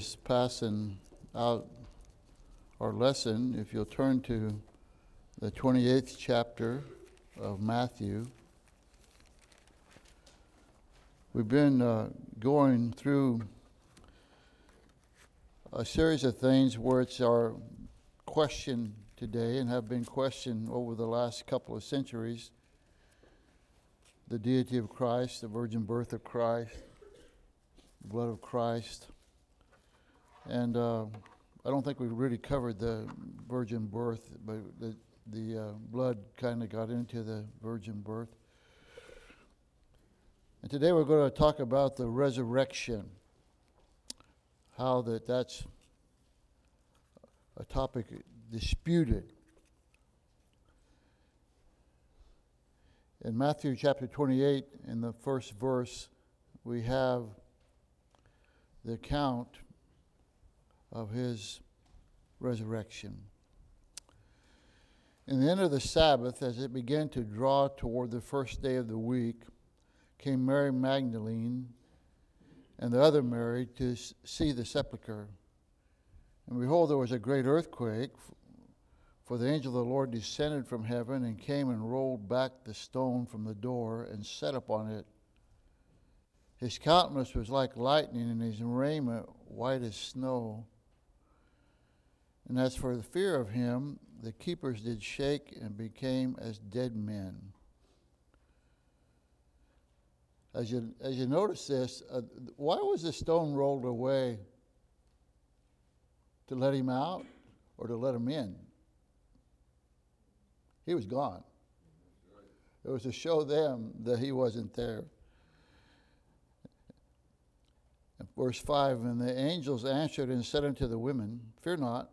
Passing out our lesson, if you'll turn to the 28th chapter of Matthew. We've been uh, going through a series of things where it's our question today and have been questioned over the last couple of centuries the deity of Christ, the virgin birth of Christ, the blood of Christ. And uh, I don't think we really covered the virgin birth, but the, the uh, blood kind of got into the virgin birth. And today we're going to talk about the resurrection, how that that's a topic disputed. In Matthew chapter 28, in the first verse, we have the account of his resurrection. In the end of the Sabbath, as it began to draw toward the first day of the week, came Mary Magdalene and the other Mary to see the sepulchre. And behold, there was a great earthquake, for the angel of the Lord descended from heaven and came and rolled back the stone from the door and sat upon it. His countenance was like lightning, and his raiment white as snow. And as for the fear of him, the keepers did shake and became as dead men. As you, as you notice this, uh, why was the stone rolled away? To let him out or to let him in? He was gone. It was to show them that he wasn't there. Verse 5 And the angels answered and said unto the women, Fear not,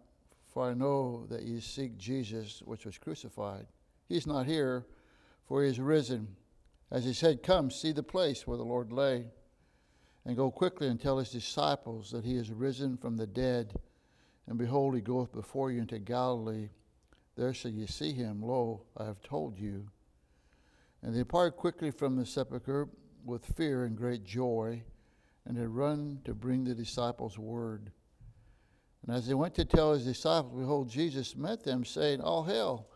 for I know that ye seek Jesus, which was crucified. He is not here, for he is risen. As he said, Come, see the place where the Lord lay, and go quickly and tell his disciples that he is risen from the dead. And behold, he goeth before you into Galilee. There shall ye see him. Lo, I have told you. And they departed quickly from the sepulchre with fear and great joy, and had run to bring the disciples word. And as they went to tell his disciples, behold, Jesus met them, saying, All hail!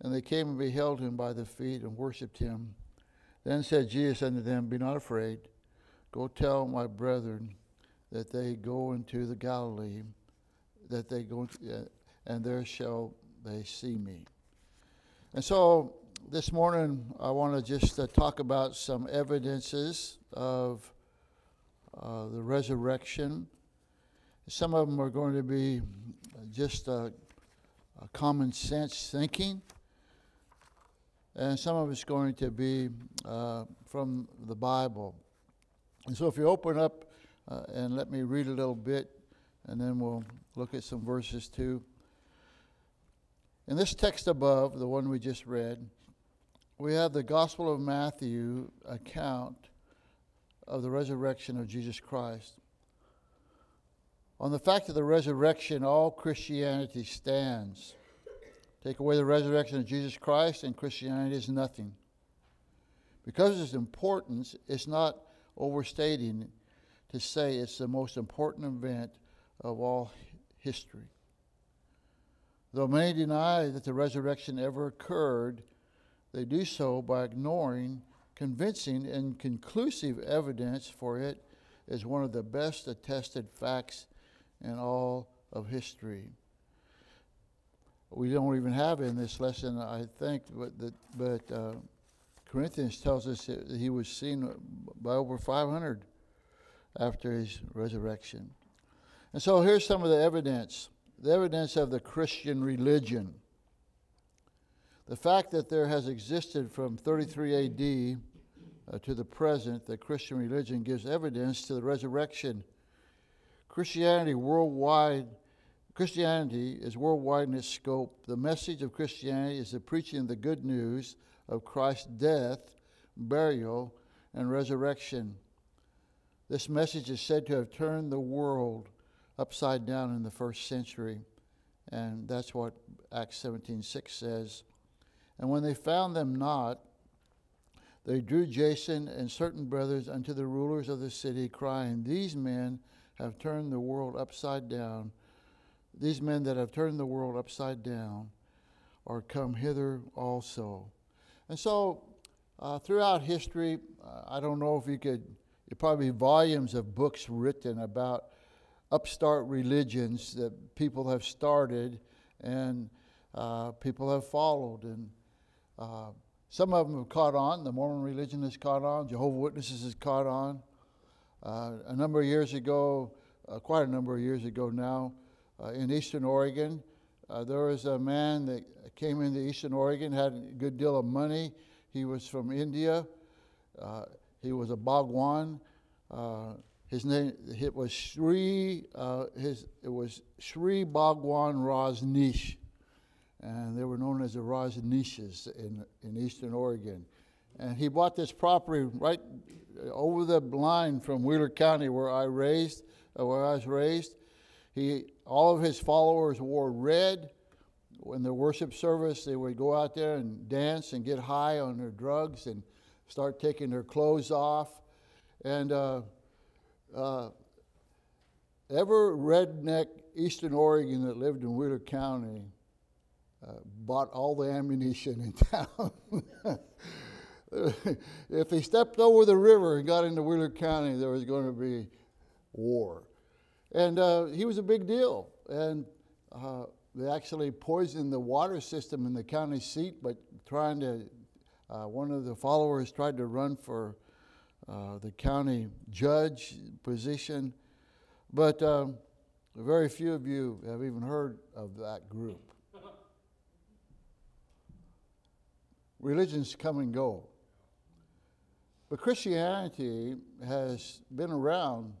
And they came and beheld him by the feet and worshipped him. Then said Jesus unto them, Be not afraid. Go tell my brethren that they go into the Galilee, that they go, uh, and there shall they see me. And so this morning, I want to just uh, talk about some evidences of uh, the resurrection. Some of them are going to be just uh, common sense thinking, and some of it's going to be uh, from the Bible. And so, if you open up uh, and let me read a little bit, and then we'll look at some verses too. In this text above, the one we just read, we have the Gospel of Matthew account of the resurrection of Jesus Christ. On the fact of the resurrection, all Christianity stands. Take away the resurrection of Jesus Christ, and Christianity is nothing. Because of its importance, it's not overstating to say it's the most important event of all history. Though many deny that the resurrection ever occurred, they do so by ignoring convincing and conclusive evidence for it as one of the best attested facts in all of history. We don't even have in this lesson, I think, but, that, but uh, Corinthians tells us that he was seen by over 500 after his resurrection. And so here's some of the evidence the evidence of the Christian religion. The fact that there has existed from 33 AD uh, to the present, the Christian religion gives evidence to the resurrection. Christianity worldwide, Christianity is worldwide in its scope. The message of Christianity is the preaching of the good news of Christ's death, burial, and resurrection. This message is said to have turned the world upside down in the first century. And that's what Acts 17:6 says. And when they found them not, they drew Jason and certain brothers unto the rulers of the city, crying, These men have turned the world upside down, these men that have turned the world upside down, are come hither also. And so, uh, throughout history, uh, I don't know if you could, probably volumes of books written about upstart religions that people have started and uh, people have followed. And uh, some of them have caught on. The Mormon religion has caught on. Jehovah Witnesses has caught on. Uh, a number of years ago, uh, quite a number of years ago now, uh, in Eastern Oregon, uh, there was a man that came into Eastern Oregon, had a good deal of money. He was from India. Uh, he was a Bhagwan. His name it was Sri. his it was Sri Bhagwan Rajneesh and they were known as the Rajneeshes in, in eastern Oregon. And he bought this property right over the line from Wheeler County, where I raised, uh, where I was raised. He, all of his followers wore red. In the worship service, they would go out there and dance and get high on their drugs and start taking their clothes off. And uh, uh, ever redneck Eastern Oregon that lived in Wheeler County uh, bought all the ammunition in town. if he stepped over the river and got into Wheeler County, there was going to be war. And uh, he was a big deal. And uh, they actually poisoned the water system in the county seat, but trying to, uh, one of the followers tried to run for uh, the county judge position. But um, very few of you have even heard of that group. religions come and go. But Christianity has been around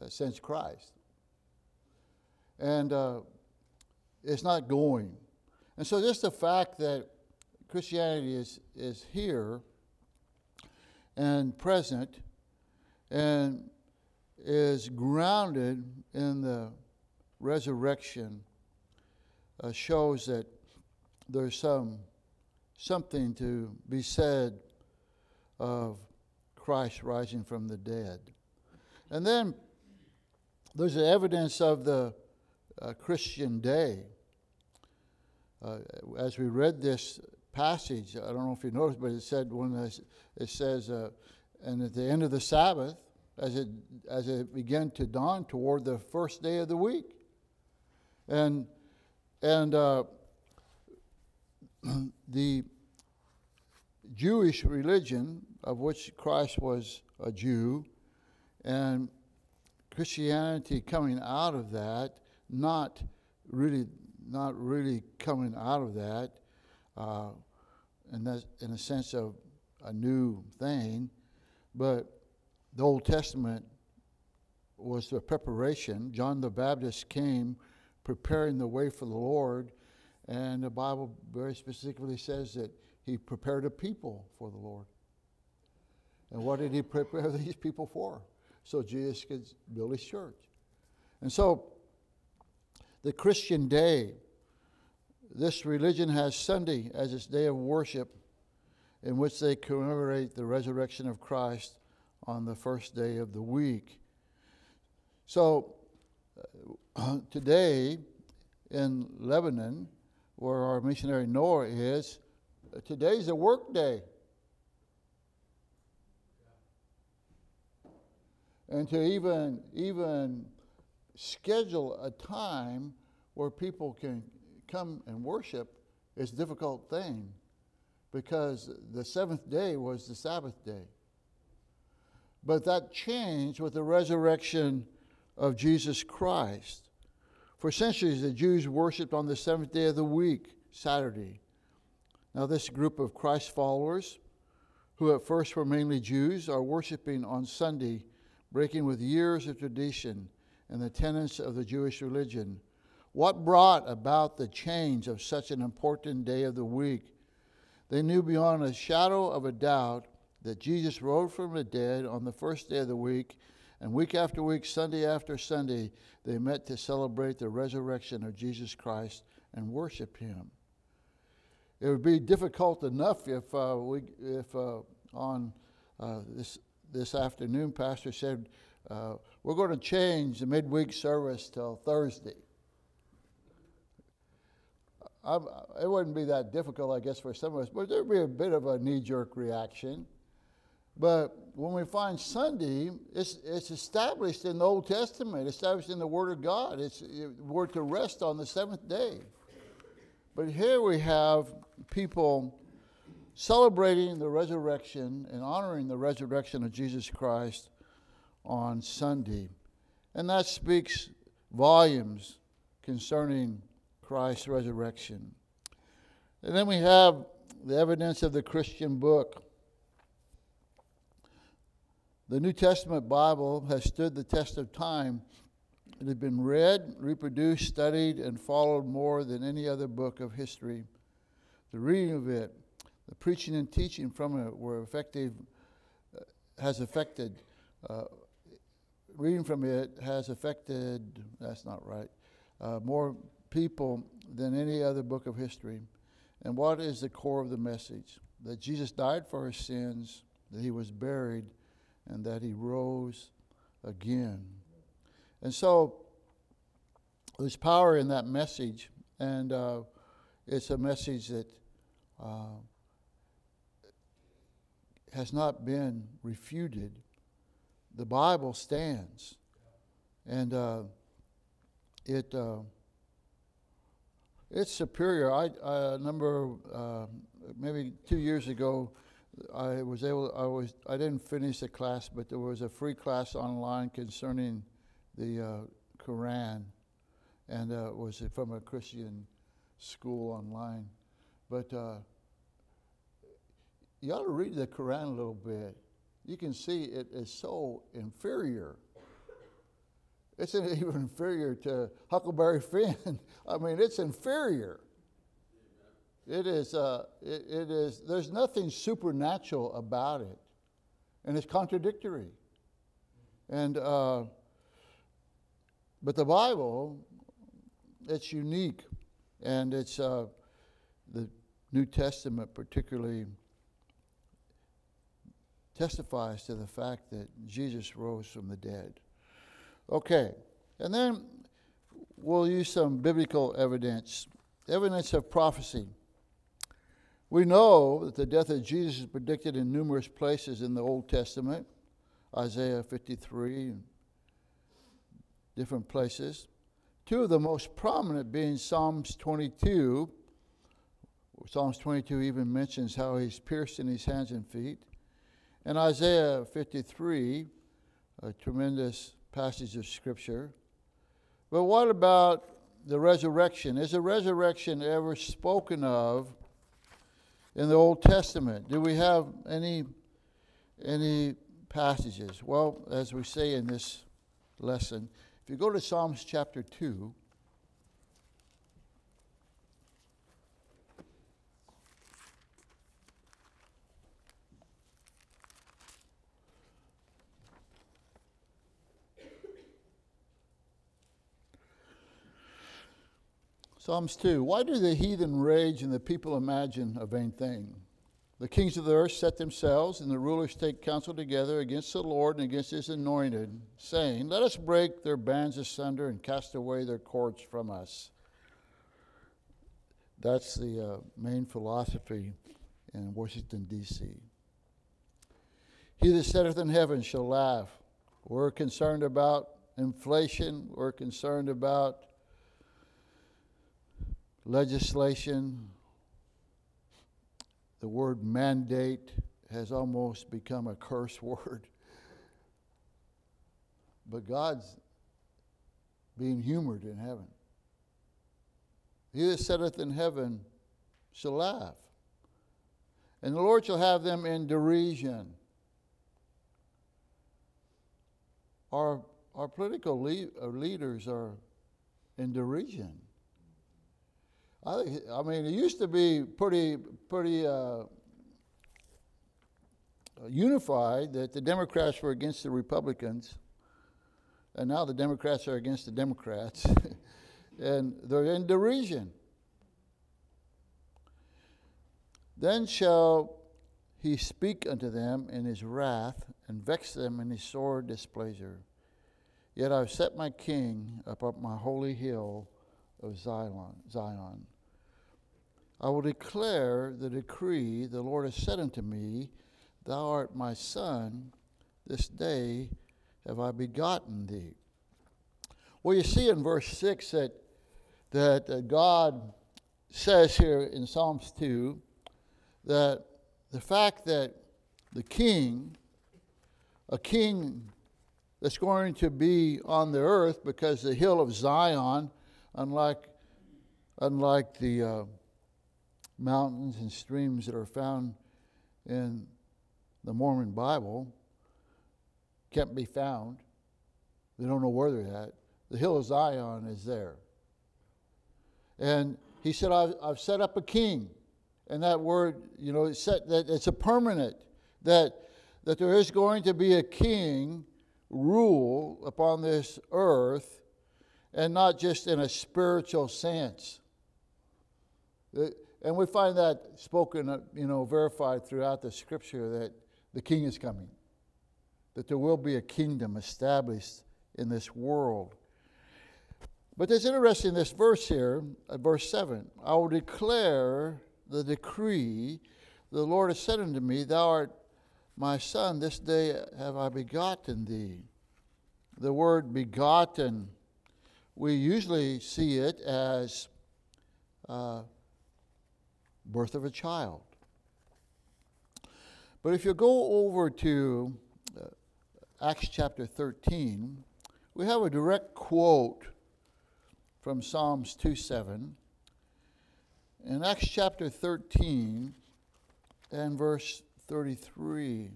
uh, since Christ. And uh, it's not going. And so, just the fact that Christianity is, is here and present and is grounded in the resurrection uh, shows that there's some something to be said of Christ rising from the dead. And then there's evidence of the uh, Christian day. Uh, as we read this passage, I don't know if you noticed, but it said when it says, uh, and at the end of the Sabbath, as it as it began to dawn toward the first day of the week, and and uh, the Jewish religion, of which Christ was a Jew, and Christianity coming out of that, not really, not really coming out of that, uh, and that's in a sense of a new thing, but the Old Testament was the preparation. John the Baptist came preparing the way for the Lord and the Bible very specifically says that he prepared a people for the Lord. And what did he prepare these people for? So Jesus could build his church. And so the Christian day, this religion has Sunday as its day of worship in which they commemorate the resurrection of Christ on the first day of the week. So uh, today in Lebanon, where our missionary Noah is, today's a work day. And to even even schedule a time where people can come and worship is a difficult thing because the seventh day was the Sabbath day. But that changed with the resurrection of Jesus Christ. For centuries, the Jews worshiped on the seventh day of the week, Saturday. Now, this group of Christ followers, who at first were mainly Jews, are worshiping on Sunday, breaking with years of tradition and the tenets of the Jewish religion. What brought about the change of such an important day of the week? They knew beyond a shadow of a doubt that Jesus rose from the dead on the first day of the week and week after week, Sunday after Sunday, they met to celebrate the resurrection of Jesus Christ and worship Him. It would be difficult enough if uh, we, if uh, on uh, this this afternoon, Pastor said, uh, we're going to change the midweek service till Thursday. I'm, it wouldn't be that difficult, I guess, for some of us, but there'd be a bit of a knee jerk reaction. But when we find Sunday, it's, it's established in the Old Testament, established in the Word of God. It's we're to rest on the seventh day. But here we have people celebrating the resurrection and honoring the resurrection of Jesus Christ on Sunday. And that speaks volumes concerning Christ's resurrection. And then we have the evidence of the Christian book. The New Testament Bible has stood the test of time. It had been read, reproduced, studied, and followed more than any other book of history. The reading of it, the preaching and teaching from it were effective, uh, has affected, uh, reading from it has affected, that's not right, uh, more people than any other book of history. And what is the core of the message? That Jesus died for our sins, that he was buried, and that he rose again. And so there's power in that message, and uh, it's a message that uh, has not been refuted. The Bible stands, and uh, it uh, it's superior. I, I remember uh, maybe two years ago, I was able. I was. I didn't finish the class, but there was a free class online concerning the uh, Quran, and uh, it was from a Christian school online. But uh, you ought to read the Quran a little bit. You can see it is so inferior it's even inferior to Huckleberry Finn. I mean, it's inferior. It is, uh, it, it is, there's nothing supernatural about it. And it's contradictory. And, uh, but the Bible, it's unique. And it's, uh, the New Testament particularly testifies to the fact that Jesus rose from the dead. Okay, and then we'll use some biblical evidence, evidence of prophecy. We know that the death of Jesus is predicted in numerous places in the Old Testament, Isaiah 53, different places. Two of the most prominent being Psalms 22. Psalms 22 even mentions how he's pierced in his hands and feet. And Isaiah 53, a tremendous passage of Scripture. But what about the resurrection? Is the resurrection ever spoken of in the Old Testament? Do we have any, any passages? Well, as we say in this lesson, if you go to Psalms chapter 2, Psalms 2 Why do the heathen rage and the people imagine a vain thing? The kings of the earth set themselves, and the rulers take counsel together against the Lord and against his anointed, saying, Let us break their bands asunder and cast away their cords from us. That's the uh, main philosophy in Washington, D.C. He that sitteth in heaven shall laugh. We're concerned about inflation, we're concerned about legislation, the word mandate has almost become a curse word. But God's being humored in heaven. He that sitteth in heaven shall laugh, and the Lord shall have them in derision. Our, our political le- uh, leaders are in derision. I, I mean, it used to be pretty, pretty uh, unified that the Democrats were against the Republicans, and now the Democrats are against the Democrats, and they're in derision. Then shall he speak unto them in his wrath, and vex them in his sore displeasure. Yet I've set my king upon my holy hill of Zion. Zion. I will declare the decree the Lord has said unto me, Thou art my son, this day have I begotten thee. Well, you see in verse 6 that, that uh, God says here in Psalms 2 that the fact that the king, a king that's going to be on the earth because the hill of Zion, unlike, unlike the uh, mountains and streams that are found in the Mormon Bible, can't be found. They don't know where they're at. The hill of Zion is there. And he said, I've, I've set up a king. And that word, you know, it's, set, that it's a permanent, that, that there is going to be a king rule upon this earth, and not just in a spiritual sense. And we find that spoken, you know, verified throughout the scripture that the king is coming, that there will be a kingdom established in this world. But it's interesting, this verse here, uh, verse 7 I will declare the decree the Lord has said unto me, Thou art my son, this day have I begotten thee. The word begotten, we usually see it as uh, birth of a child. But if you go over to uh, Acts chapter 13, we have a direct quote from Psalms 2 7. In Acts chapter 13 and verse 33.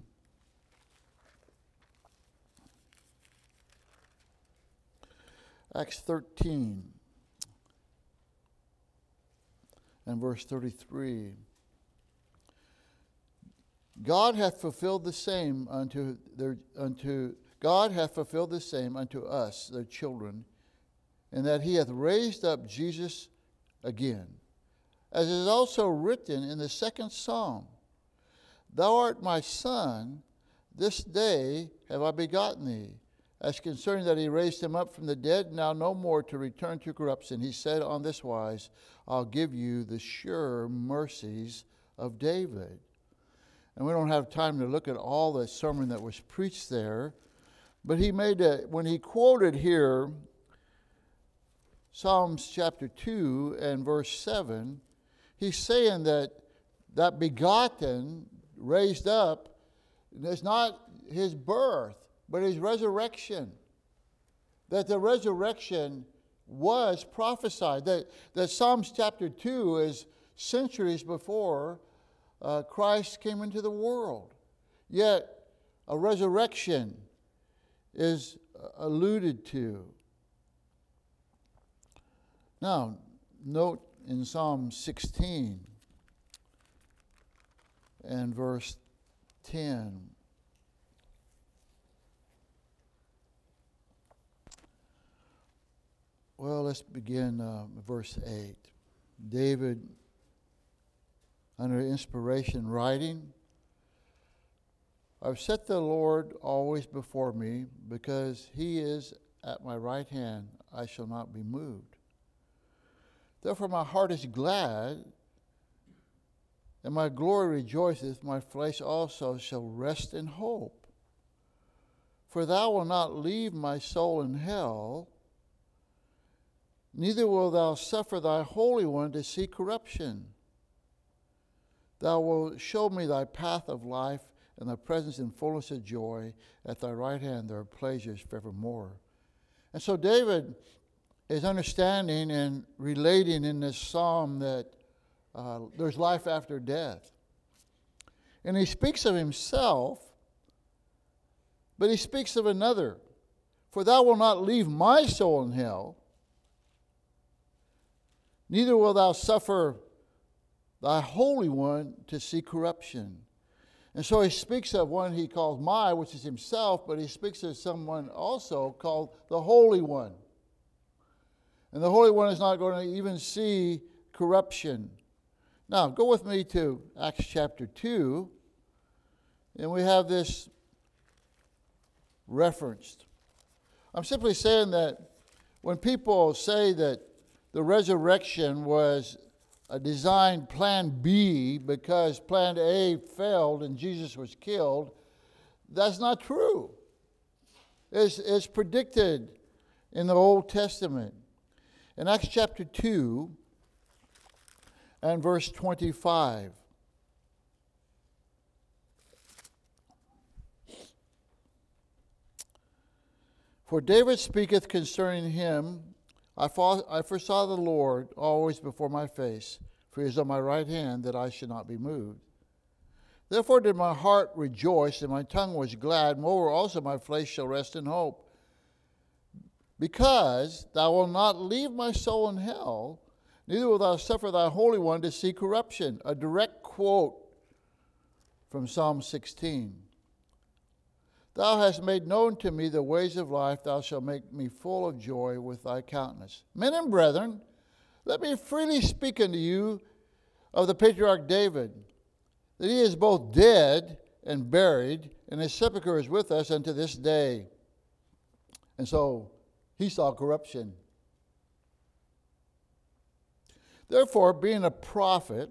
Acts 13 and verse 33. God hath fulfilled the same unto their unto God hath fulfilled the same unto us, their children, in that he hath raised up Jesus again. As is also written in the second psalm Thou art my son, this day have I begotten thee. As concerning that he raised him up from the dead, now no more to return to corruption, he said on this wise, I'll give you the sure mercies of David. And we don't have time to look at all the sermon that was preached there, but he made a, when he quoted here Psalms chapter 2 and verse 7, he's saying that that begotten, raised up, is not his birth, but his resurrection. That the resurrection was prophesied. That, that Psalms chapter 2 is centuries before uh, Christ came into the world. Yet a resurrection is uh, alluded to. Now, note in Psalm 16 and verse 10. Well, let's begin uh, verse 8. David, under inspiration, writing, I've set the Lord always before me, because he is at my right hand, I shall not be moved. Therefore, my heart is glad, and my glory rejoiceth. My flesh also shall rest in hope. For thou wilt not leave my soul in hell, neither wilt thou suffer thy Holy One to see corruption. Thou wilt show me thy path of life, and thy presence in fullness of joy. At thy right hand there are pleasures forevermore. And so David is understanding and relating in this psalm that uh, there's life after death. And he speaks of himself, but he speaks of another. For thou wilt not leave my soul in hell, neither wilt thou suffer thy Holy One to see corruption. And so he speaks of one he calls my, which is himself, but he speaks of someone also called the Holy One. And the Holy One is not going to even see corruption. Now, go with me to Acts chapter 2, and we have this referenced. I'm simply saying that when people say that the resurrection was a designed plan B because plan A failed and Jesus was killed, that's not true. It's, it's predicted in the Old Testament. In Acts chapter 2 and verse 25. For David speaketh concerning him, I, foresaw the Lord always before my face, for he is on my right hand, that I should not be moved. Therefore did my heart rejoice, and my tongue was glad. Moreover, also my flesh shall rest in hope. Because thou wilt not leave my soul in hell, neither wilt thou suffer thy Holy One to see corruption. A direct quote from Psalm 16. Thou hast made known to me the ways of life. Thou shalt make me full of joy with thy countenance. Men and brethren, let me freely speak unto you of the patriarch David, that he is both dead and buried, and his sepulchre is with us unto this day. And so he saw corruption. Therefore, being a prophet,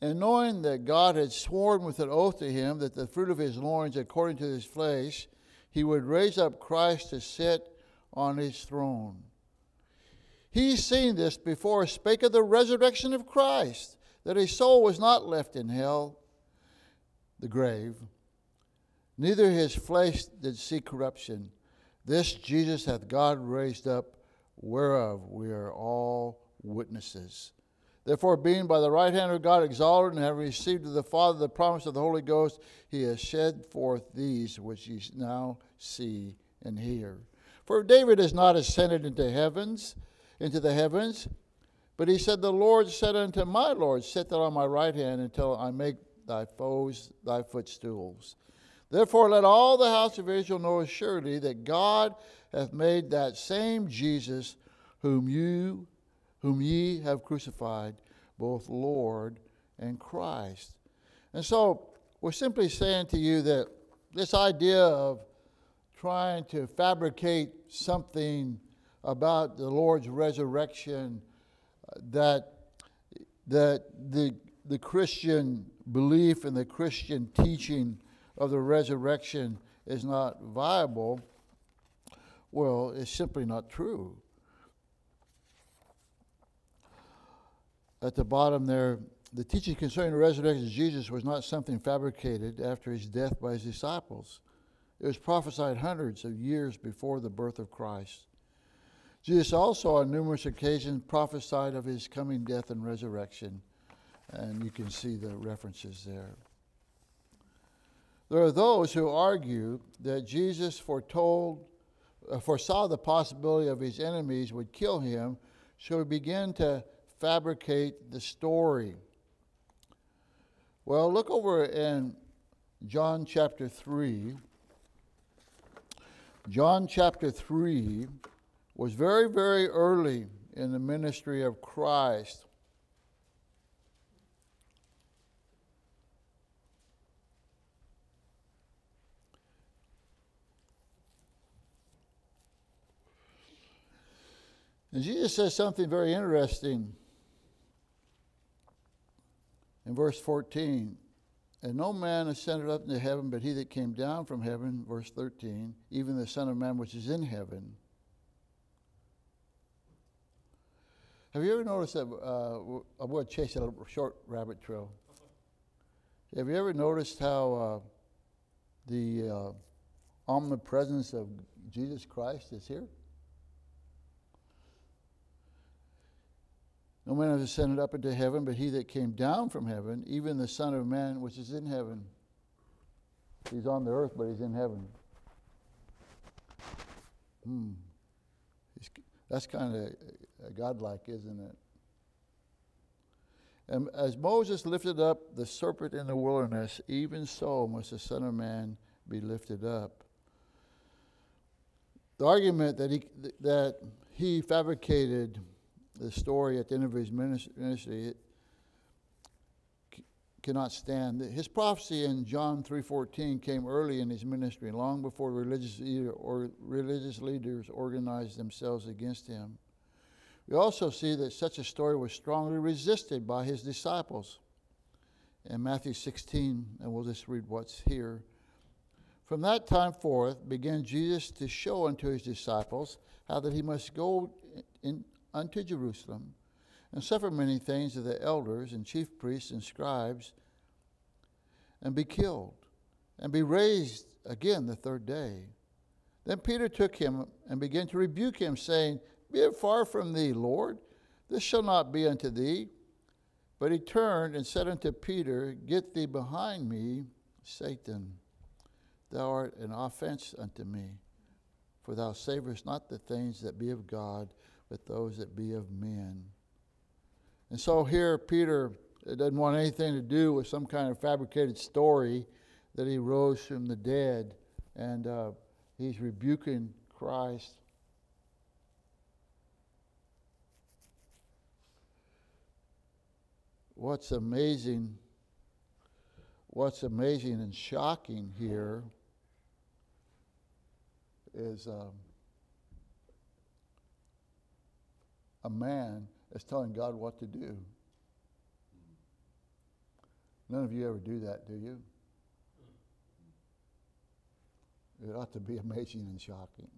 and knowing that God had sworn with an oath to him that the fruit of his loins, according to his flesh, he would raise up Christ to sit on his throne. He, seeing this before, spake of the resurrection of Christ, that his soul was not left in hell, the grave, neither his flesh did see corruption. This Jesus hath God raised up, whereof we are all witnesses. Therefore, being by the right hand of God exalted and having received of the Father the promise of the Holy Ghost, he has shed forth these which ye now see and hear. For David is not ascended into heavens, into the heavens, but he said, The Lord said unto my Lord, Sit thou on my right hand until I make thy foes thy footstools. Therefore, let all the house of Israel know assuredly that God hath made that same Jesus whom you whom ye have crucified, both Lord and Christ. And so we're simply saying to you that this idea of trying to fabricate something about the Lord's resurrection that that the the Christian belief and the Christian teaching of the resurrection is not viable, well, it's simply not true. At the bottom there, the teaching concerning the resurrection of Jesus was not something fabricated after his death by his disciples. It was prophesied hundreds of years before the birth of Christ. Jesus also, on numerous occasions, prophesied of his coming death and resurrection, and you can see the references there. There are those who argue that Jesus foretold, uh, foresaw the possibility of his enemies would kill him, so he began to fabricate the story. Well, look over in John chapter 3. John chapter 3 was very, very early in the ministry of Christ. And Jesus says something very interesting in verse 14, and no man ascended up into heaven but he that came down from heaven, verse 13, even the Son of Man which is in heaven. Have you ever noticed that? Uh, I'm going chase a short rabbit trail. Have you ever noticed how uh, the uh, omnipresence of Jesus Christ is here? No man has ascended up into heaven, but he that came down from heaven, even the Son of Man which is in heaven. He's on the earth, but he's in heaven. Hmm. That's kind of godlike, isn't it? And as Moses lifted up the serpent in the wilderness, even so must the Son of Man be lifted up. The argument that he, that he fabricated the story at the end of his ministry cannot stand. His prophecy in John 3:14 came early in his ministry, long before religious or religious leaders organized themselves against him. We also see that such a story was strongly resisted by his disciples. In Matthew 16, and we'll just read what's here. From that time forth began Jesus to show unto his disciples how that he must go in, unto Jerusalem and suffer many things of the elders and chief priests and scribes, and be killed, and be raised again the third day. Then Peter took him and began to rebuke him, saying, Be it far from thee, Lord, this shall not be unto thee. But he turned and said unto Peter, Get thee behind me, Satan. Thou art an offense unto me, for thou savorest not the things that be of God, but those that be of men. And so here, Peter doesn't want anything to do with some kind of fabricated story that he rose from the dead, and uh, he's rebuking Christ. What's amazing, what's amazing and shocking here is um, a man as telling God what to do. None of you ever do that, do you? It ought to be amazing and shocking.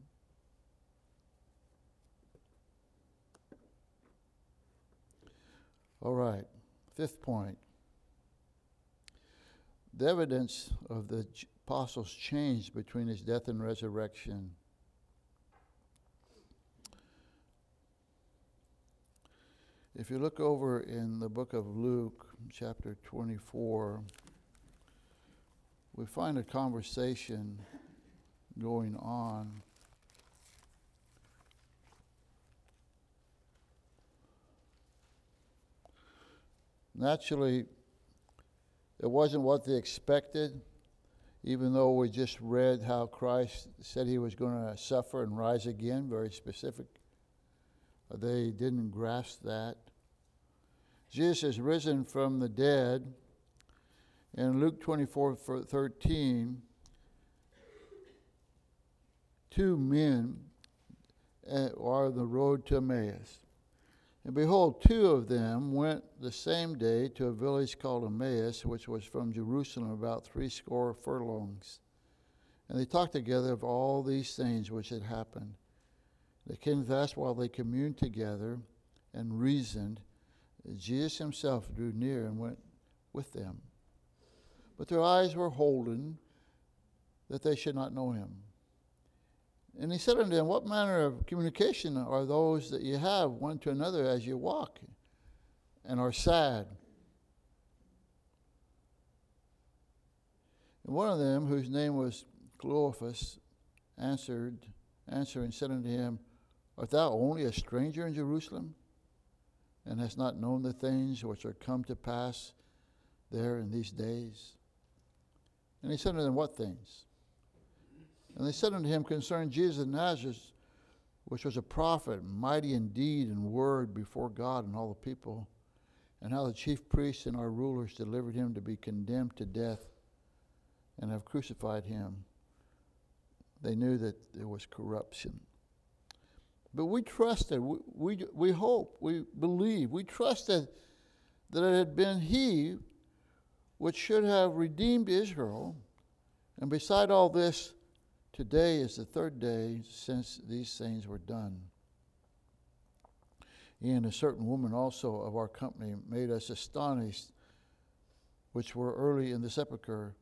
All right, fifth point. The evidence of the apostles' change between his death and resurrection If you look over in the book of Luke, chapter 24, we find a conversation going on. Naturally, it wasn't what they expected, even though we just read how Christ said he was going to suffer and rise again, very specific. They didn't grasp that. Jesus is risen from the dead. In Luke 24 13, two men uh, are the road to Emmaus. And behold, two of them went the same day to a village called Emmaus, which was from Jerusalem about threescore furlongs. And they talked together of all these things which had happened. They came thus while they communed together and reasoned. Jesus himself drew near and went with them. But their eyes were holden that they should not know him. And he said unto them, What manner of communication are those that you have one to another as you walk and are sad? And one of them, whose name was Cleophas, answered, answering, said unto him, Art thou only a stranger in Jerusalem? and hast not known the things which are come to pass there in these days? And he said unto them, What things? And they said unto him concerning Jesus of Nazareth, which was a prophet, mighty in deed and word before God and all the people, and how the chief priests and our rulers delivered him to be condemned to death and have crucified him. They knew that there was corruption. But we trusted, we, we, we hope, we believe, we trusted that it had been He which should have redeemed Israel. And beside all this, today is the third day since these things were done. And a certain woman also of our company made us astonished, which were early in the sepulchre.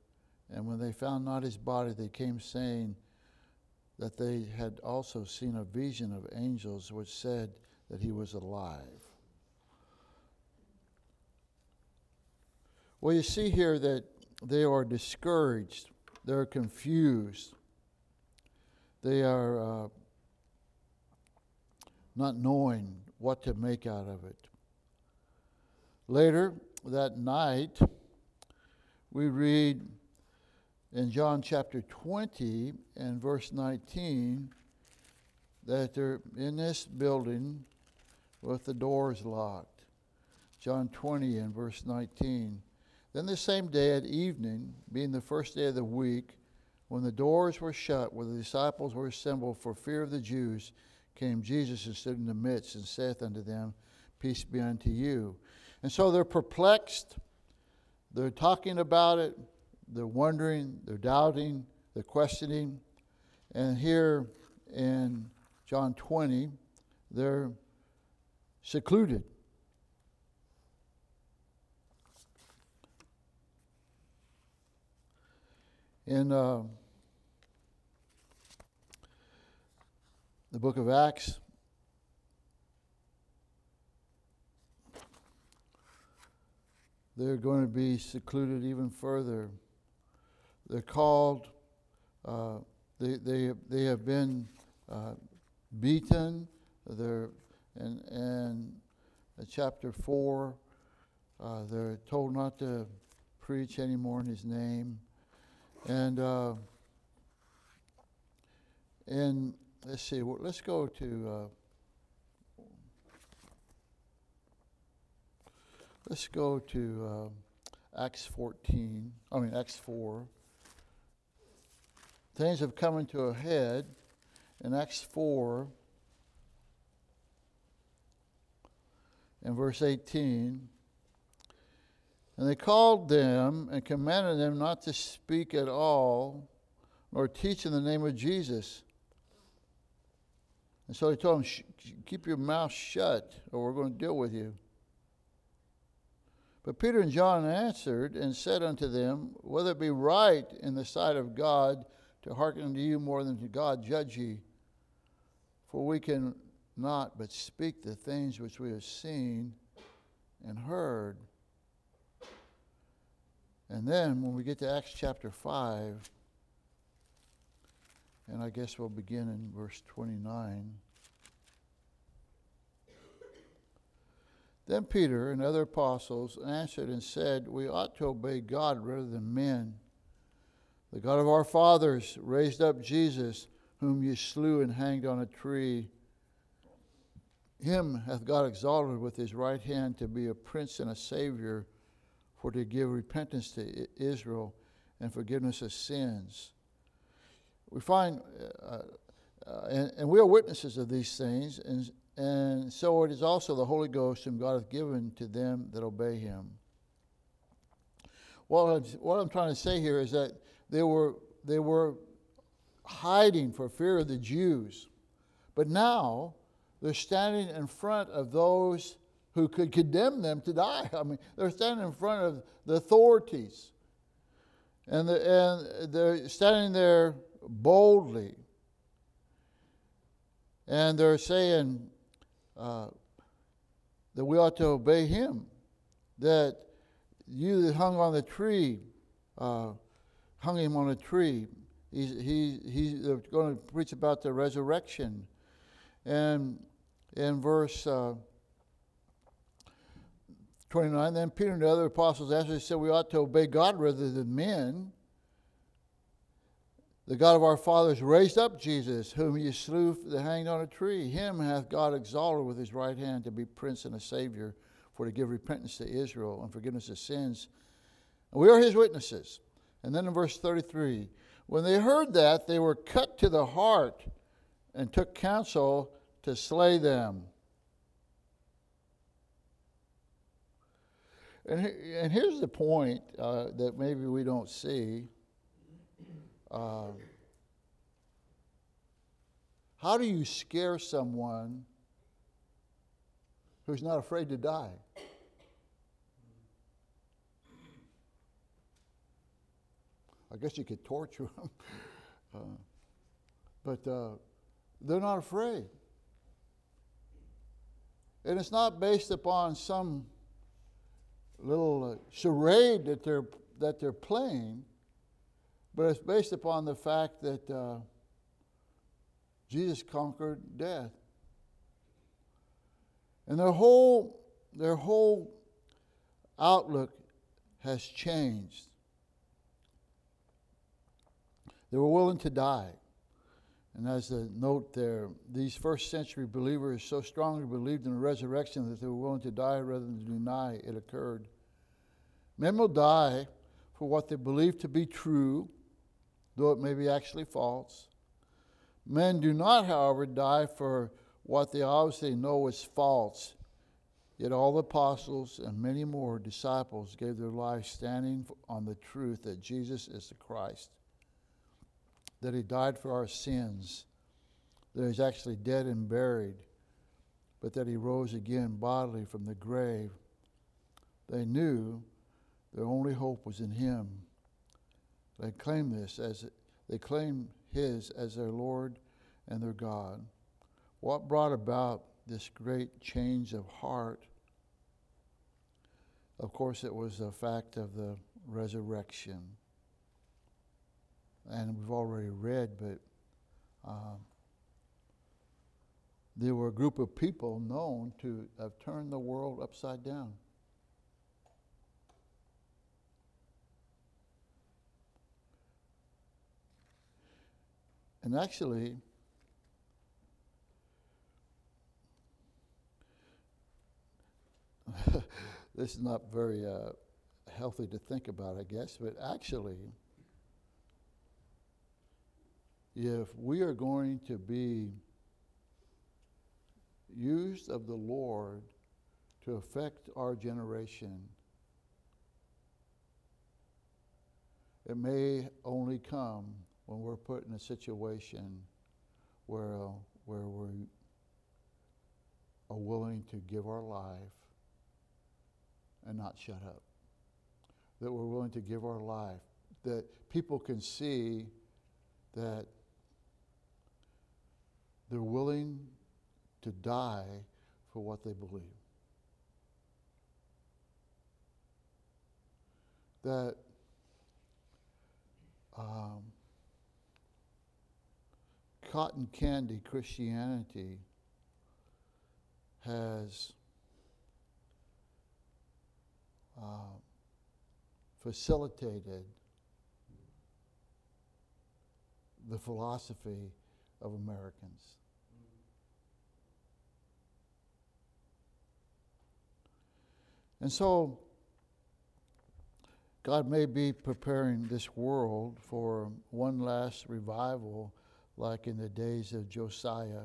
And when they found not his body, they came saying, that they had also seen a vision of angels which said that he was alive. Well, you see here that they are discouraged, they're confused, they are uh, not knowing what to make out of it. Later that night, we read in John chapter 20 and verse 19 that they're in this building with the doors locked. John 20 and verse 19. Then the same day at evening, being the first day of the week, when the doors were shut, where the disciples were assembled for fear of the Jews, came Jesus and stood in the midst and saith unto them, Peace be unto you. And so they're perplexed. They're talking about it. They're wondering. They're doubting. They're questioning. And here in John 20, they're secluded. In uh, the book of Acts, they're going to be secluded even further. They're called, uh, they, they, they have been uh, beaten. They're, and, and chapter 4, uh, they're told not to preach anymore in his name. And, uh, and let's see, let's go to, uh, let's go to uh, Acts 14, I mean, Acts 4. Things have come into a head in Acts 4 in verse 18. And they called them and commanded them not to speak at all, nor teach in the name of Jesus. And so they told them, Keep your mouth shut, or we're going to deal with you. But Peter and John answered and said unto them, Whether it be right in the sight of God to hearken unto you more than to God, judge ye. For we can not but speak the things which we have seen and heard. And then when we get to Acts chapter 5, and I guess we'll begin in verse 29. Then Peter and other apostles answered and said, We ought to obey God rather than men. The God of our fathers raised up Jesus, whom ye slew and hanged on a tree. Him hath God exalted with his right hand to be a prince and a savior for to give repentance to Israel and forgiveness of sins. We find, uh, uh, and, and, we are witnesses of these things, and, and so it is also the Holy Ghost whom God hath given to them that obey him. I'm, what I'm trying to say here is that they were, they were hiding for fear of the Jews, but now they're standing in front of those who could condemn them to die. I mean, they're standing in front of the authorities. And, the, and they're standing there boldly. And they're saying uh, that we ought to obey him. That you that hung on the tree, uh, hung him on a tree. He's, he, he's going to preach about the resurrection. And in verse. Uh, 29. Then Peter and the other apostles answered said, We ought to obey God rather than men. The God of our fathers raised up Jesus, whom ye slew hanged on a tree. Him hath God exalted with his right hand to be prince and a savior, for to give repentance to Israel and forgiveness of sins. And we are his witnesses. And then in verse 33, when they heard that, they were cut to the heart and took counsel to slay them. And, and here's the point uh, that maybe we don't see. Uh, how do you scare someone who's not afraid to die? I guess you could torture them. Uh, but uh, they're not afraid. And it's not based upon some little uh, charade that they're, that they're playing, but it's based upon the fact that uh, Jesus conquered death. And their whole, their whole outlook has changed. They were willing to die. And as a note there, these first century believers so strongly believed in the resurrection that they were willing to die rather than deny it occurred. Men will die for what they believe to be true, though it may be actually false. Men do not, however, die for what they obviously know is false. Yet all the apostles and many more disciples gave their lives standing on the truth that Jesus is the Christ, that he died for our sins, that he's actually dead and buried, but that he rose again bodily from the grave. They knew their only hope was in him. They claimed this as they claimed his as their Lord and their God. What brought about this great change of heart? Of course, it was the fact of the resurrection. And we've already read, but um, there were a group of people known to have turned the world upside down. And actually, this is not very uh, healthy to think about, I guess, but actually, if we are going to be used of the Lord to affect our generation, it may only come when we're put in a situation where, uh, where we are willing to give our life and not shut up. That we're willing to give our life. That people can see that they're willing to die for what they believe. That um, cotton candy Christianity has uh, facilitated the philosophy of Americans. And so, God may be preparing this world for one last revival, like in the days of Josiah,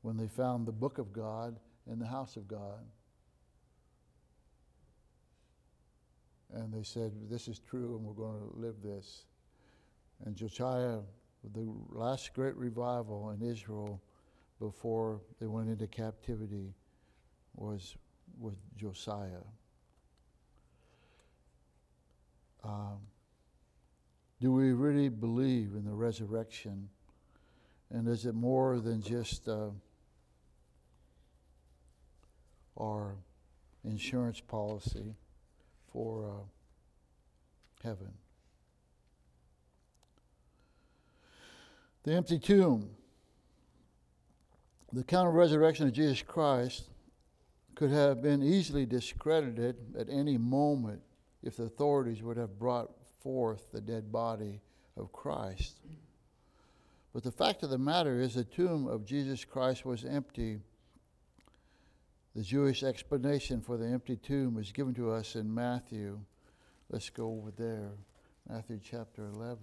when they found the book of God in the house of God. And they said, This is true, and we're going to live this. And Josiah, the last great revival in Israel before they went into captivity, was, was Josiah. Um, do we really believe in the resurrection? And is it more than just uh, our insurance policy for uh, heaven? The empty tomb. The account of resurrection of Jesus Christ could have been easily discredited at any moment if the authorities would have brought forth the dead body of Christ. But the fact of the matter is, the tomb of Jesus Christ was empty. The Jewish explanation for the empty tomb is given to us in Matthew. Let's go over there. Matthew chapter 11,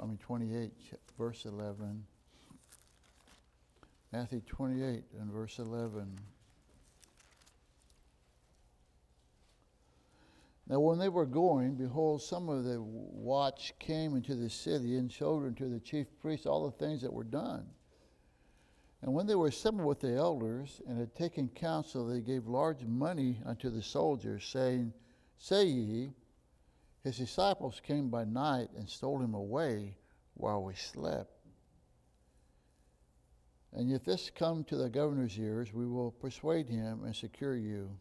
I mean 28, verse 11. Matthew 28 and verse 11. Now, when they were going, behold, some of the watch came into the city and showed unto the chief priests all the things that were done. And when they were assembled with the elders and had taken counsel, they gave large money unto the soldiers, saying, Say ye, his disciples came by night and stole him away while we slept. And if this come to the governor's ears, we will persuade him and secure you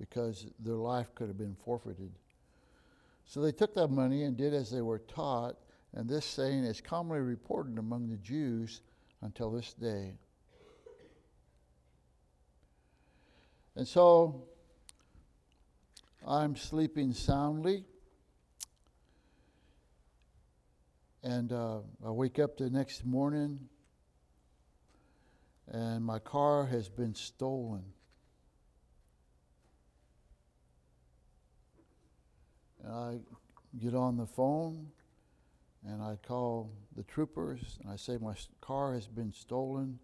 because their life could have been forfeited. So they took that money and did as they were taught, and this saying is commonly reported among the Jews until this day. And so I'm sleeping soundly. And uh, I wake up the next morning, and my car has been stolen. And I get on the phone and I call the troopers and I say, My car has been stolen,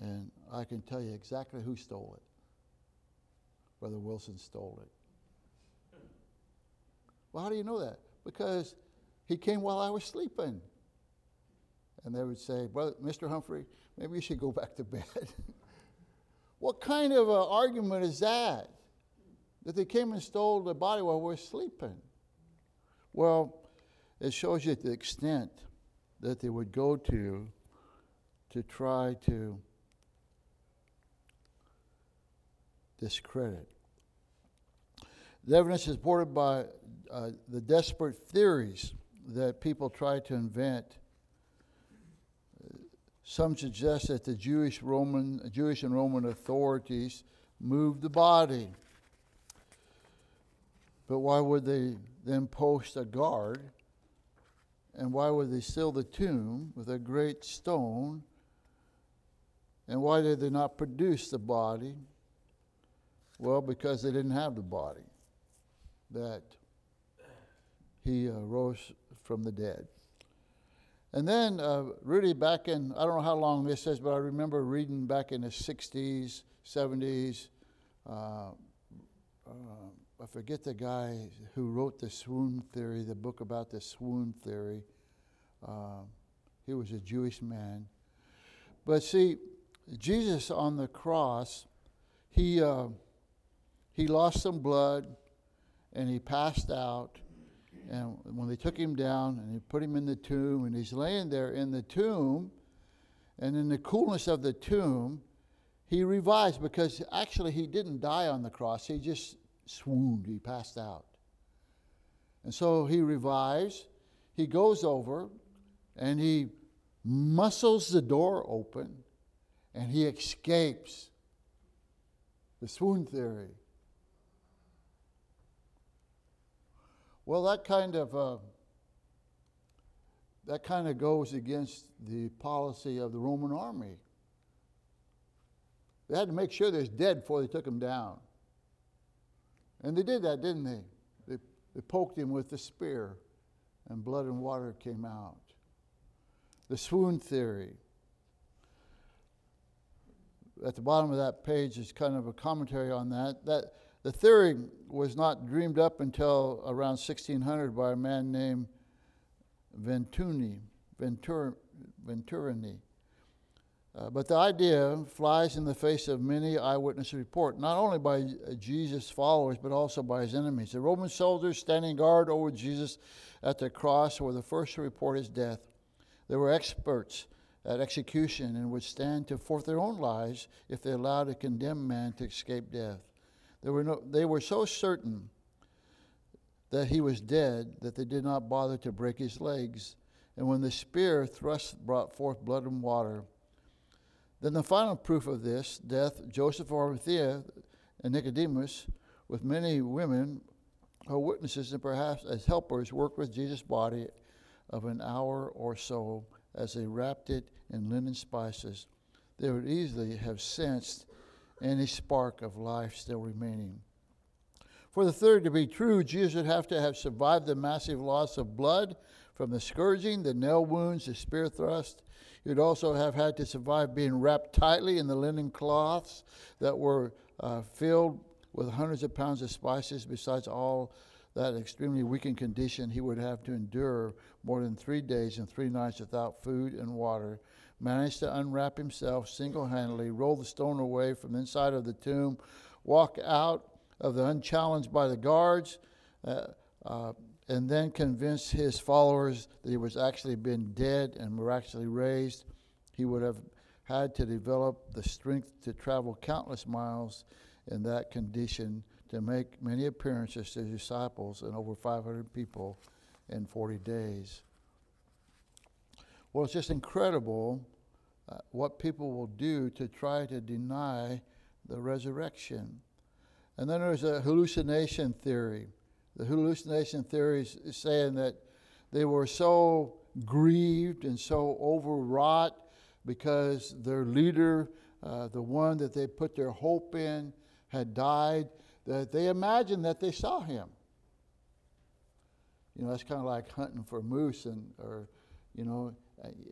and I can tell you exactly who stole it. Brother Wilson stole it. Well, how do you know that? Because he came while I was sleeping. And they would say, Brother, Mr. Humphrey, maybe you should go back to bed. what kind of an argument is that? That they came and stole the body while we're sleeping. Well, it shows you the extent that they would go to to try to discredit. The evidence is supported by uh, the desperate theories that people try to invent. Some suggest that the Jewish Roman, Jewish and Roman authorities moved the body. But why would they then post a guard? And why would they seal the tomb with a great stone? And why did they not produce the body? Well, because they didn't have the body that he uh, rose from the dead. And then, uh, really, back in, I don't know how long this is, but I remember reading back in the 60s, 70s. Uh, uh, I forget the guy who wrote the swoon theory, the book about the swoon theory. Uh, he was a Jewish man. But see, Jesus on the cross, he, uh, he lost some blood and he passed out. And when they took him down and they put him in the tomb, and he's laying there in the tomb, and in the coolness of the tomb, he revives because actually he didn't die on the cross, he just swooned, he passed out. And so he revives, he goes over, and he muscles the door open, and he escapes. The swoon theory. Well, that kind of uh, that kind of goes against the policy of the Roman army. They had to make sure they're dead before they took him down. And they did that, didn't they? They, they poked him with the spear, and blood and water came out. The swoon theory. At the bottom of that page is kind of a commentary on that. That the theory was not dreamed up until around 1600 by a man named Ventuni, Ventur, Venturini. Uh, but the idea flies in the face of many eyewitness reports, not only by uh, Jesus' followers, but also by his enemies. The Roman soldiers standing guard over Jesus at the cross were the first to report his death. They were experts at execution and would stand to forfeit their own lives if they allowed a condemned man to escape death. They were, no, they were so certain that he was dead that they did not bother to break his legs. And when the spear thrust brought forth blood and water, then the final proof of this death, Joseph of Arimathea and Nicodemus, with many women, who witnesses and perhaps as helpers, worked with Jesus' body of an hour or so as they wrapped it in linen spices. They would easily have sensed any spark of life still remaining. For the third to be true, Jesus would have to have survived the massive loss of blood from the scourging, the nail wounds, the spear thrust. Would also have had to survive being wrapped tightly in the linen cloths that were uh, filled with hundreds of pounds of spices, besides all that extremely weakened condition, he would have to endure more than three days and three nights without food and water. Managed to unwrap himself single handedly, roll the stone away from the inside of the tomb, walk out of the unchallenged by the guards, uh, uh, and then convince his followers that he was actually been dead and miraculously raised. He would have had to develop the strength to travel countless miles in that condition to make many appearances to disciples and over 500 people in 40 days. Well, it's just incredible uh, what people will do to try to deny the resurrection. And then there's a hallucination theory. The hallucination theory is saying that they were so grieved and so overwrought because their leader, uh, the one that they put their hope in, had died, that they imagined that they saw him. you know, that's kind of like hunting for moose and, or, you know,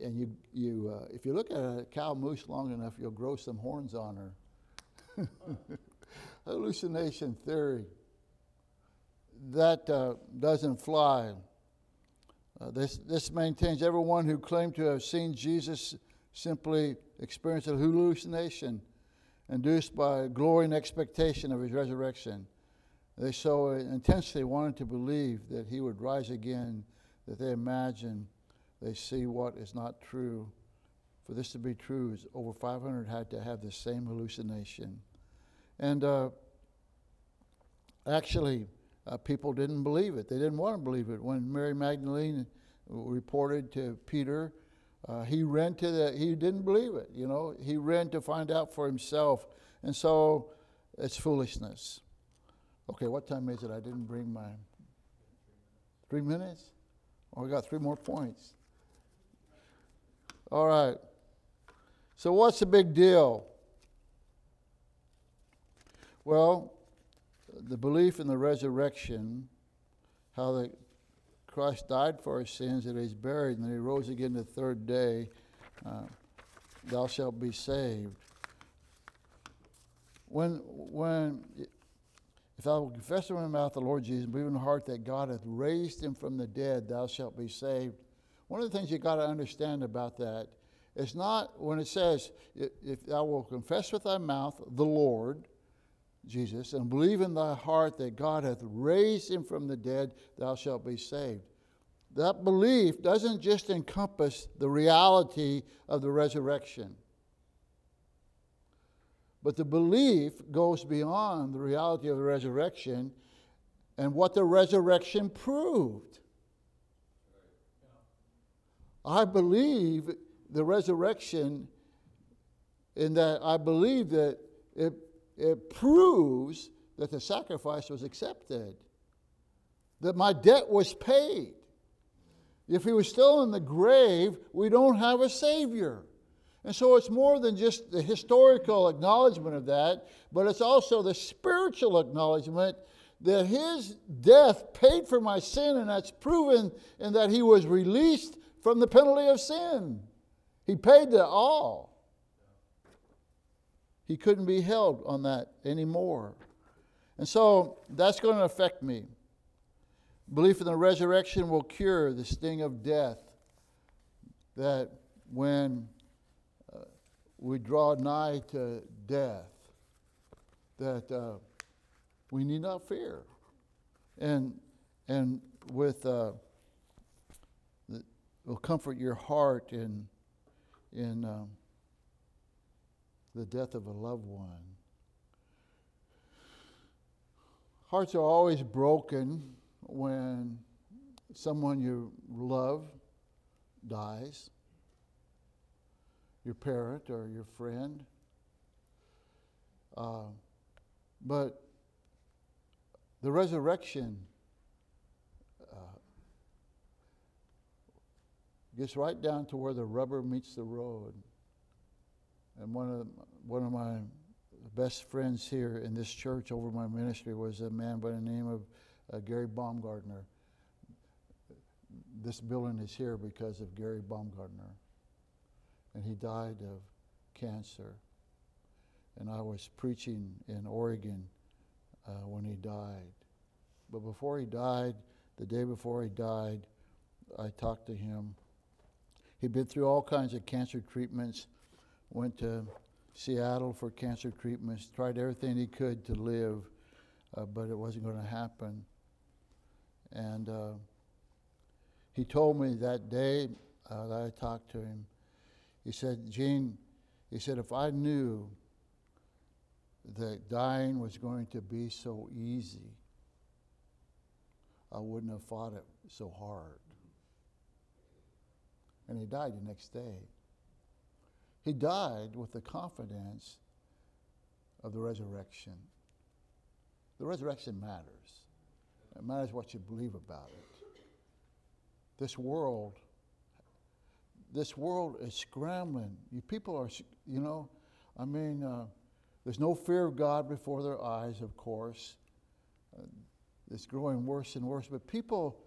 and you, you uh, if you look at a cow moose long enough, you'll grow some horns on her. Hallucination theory. That uh, doesn't fly. Uh, this, this maintains everyone who claimed to have seen Jesus simply experienced a hallucination induced by glory and expectation of his resurrection. They so intensely wanted to believe that he would rise again that they imagine they see what is not true. For this to be true, over 500 had to have the same hallucination. And uh, actually, uh, people didn't believe it. They didn't want to believe it. When Mary Magdalene reported to Peter, uh, he ran to the, he didn't believe it, you know. He ran to find out for himself. And so it's foolishness. Okay, what time is it? I didn't bring my. Three minutes? Oh, we got three more points. All right. So, what's the big deal? Well, the belief in the resurrection, how that Christ died for our sins, that he's buried, and that he rose again the third day, uh, thou shalt be saved. When, when if thou wilt confess with thy mouth the Lord Jesus, believe in the heart that God hath raised him from the dead, thou shalt be saved. One of the things you got to understand about that is not when it says, if thou wilt confess with thy mouth the Lord, Jesus, and believe in thy heart that God hath raised him from the dead, thou shalt be saved. That belief doesn't just encompass the reality of the resurrection. But the belief goes beyond the reality of the resurrection and what the resurrection proved. I believe the resurrection in that I believe that it, it proves that the sacrifice was accepted, that my debt was paid. If he was still in the grave, we don't have a Savior. And so it's more than just the historical acknowledgement of that, but it's also the spiritual acknowledgement that his death paid for my sin, and that's proven in that he was released from the penalty of sin. He paid it all. He couldn't be held on that anymore. And so that's going to affect me. Belief in the resurrection will cure the sting of death. That when we draw nigh to death, that uh, we need not fear. And, and with, uh, will comfort your heart in, in um, the death of a loved one. Hearts are always broken when someone you love dies your parent or your friend. Uh, but the resurrection uh, gets right down to where the rubber meets the road. And one of, one of my best friends here in this church over my ministry was a man by the name of uh, Gary Baumgartner. This building is here because of Gary Baumgartner and he died of cancer. And I was preaching in Oregon uh, when he died. But before he died, the day before he died, I talked to him. He'd been through all kinds of cancer treatments, went to Seattle for cancer treatments, tried everything he could to live, uh, but it wasn't going to happen. And uh, he told me that day uh, that I talked to him, he said, Gene, he said, if I knew that dying was going to be so easy, I wouldn't have fought it so hard. And he died the next day. He died with the confidence of the resurrection. The resurrection matters. It matters what you believe about it. This world this world is scrambling. You people are, you know, I mean, uh, there's no fear of God before their eyes, of course. Uh, it's growing worse and worse. But people,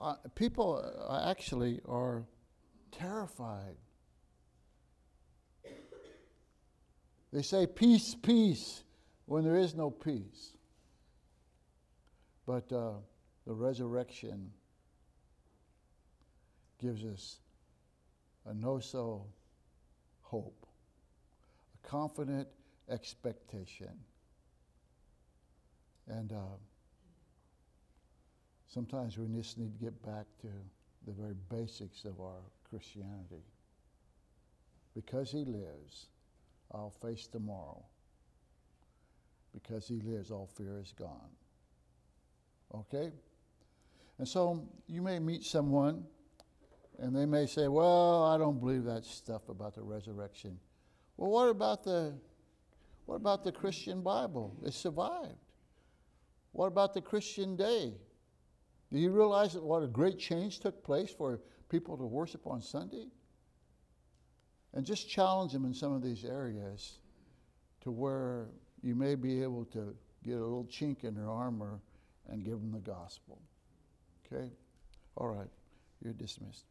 uh, people uh, actually are terrified. They say peace, peace, when there is no peace. But uh, the resurrection gives us a no so hope, a confident expectation. And uh, sometimes we just need to get back to the very basics of our Christianity. Because he lives, I'll face tomorrow. Because he lives, all fear is gone. Okay? And so you may meet someone and they may say, Well, I don't believe that stuff about the resurrection. Well, what about the what about the Christian Bible? It survived. What about the Christian day? Do you realize that what a great change took place for people to worship on Sunday? And just challenge them in some of these areas to where you may be able to get a little chink in their armor and give them the gospel. Okay? All right. You're dismissed.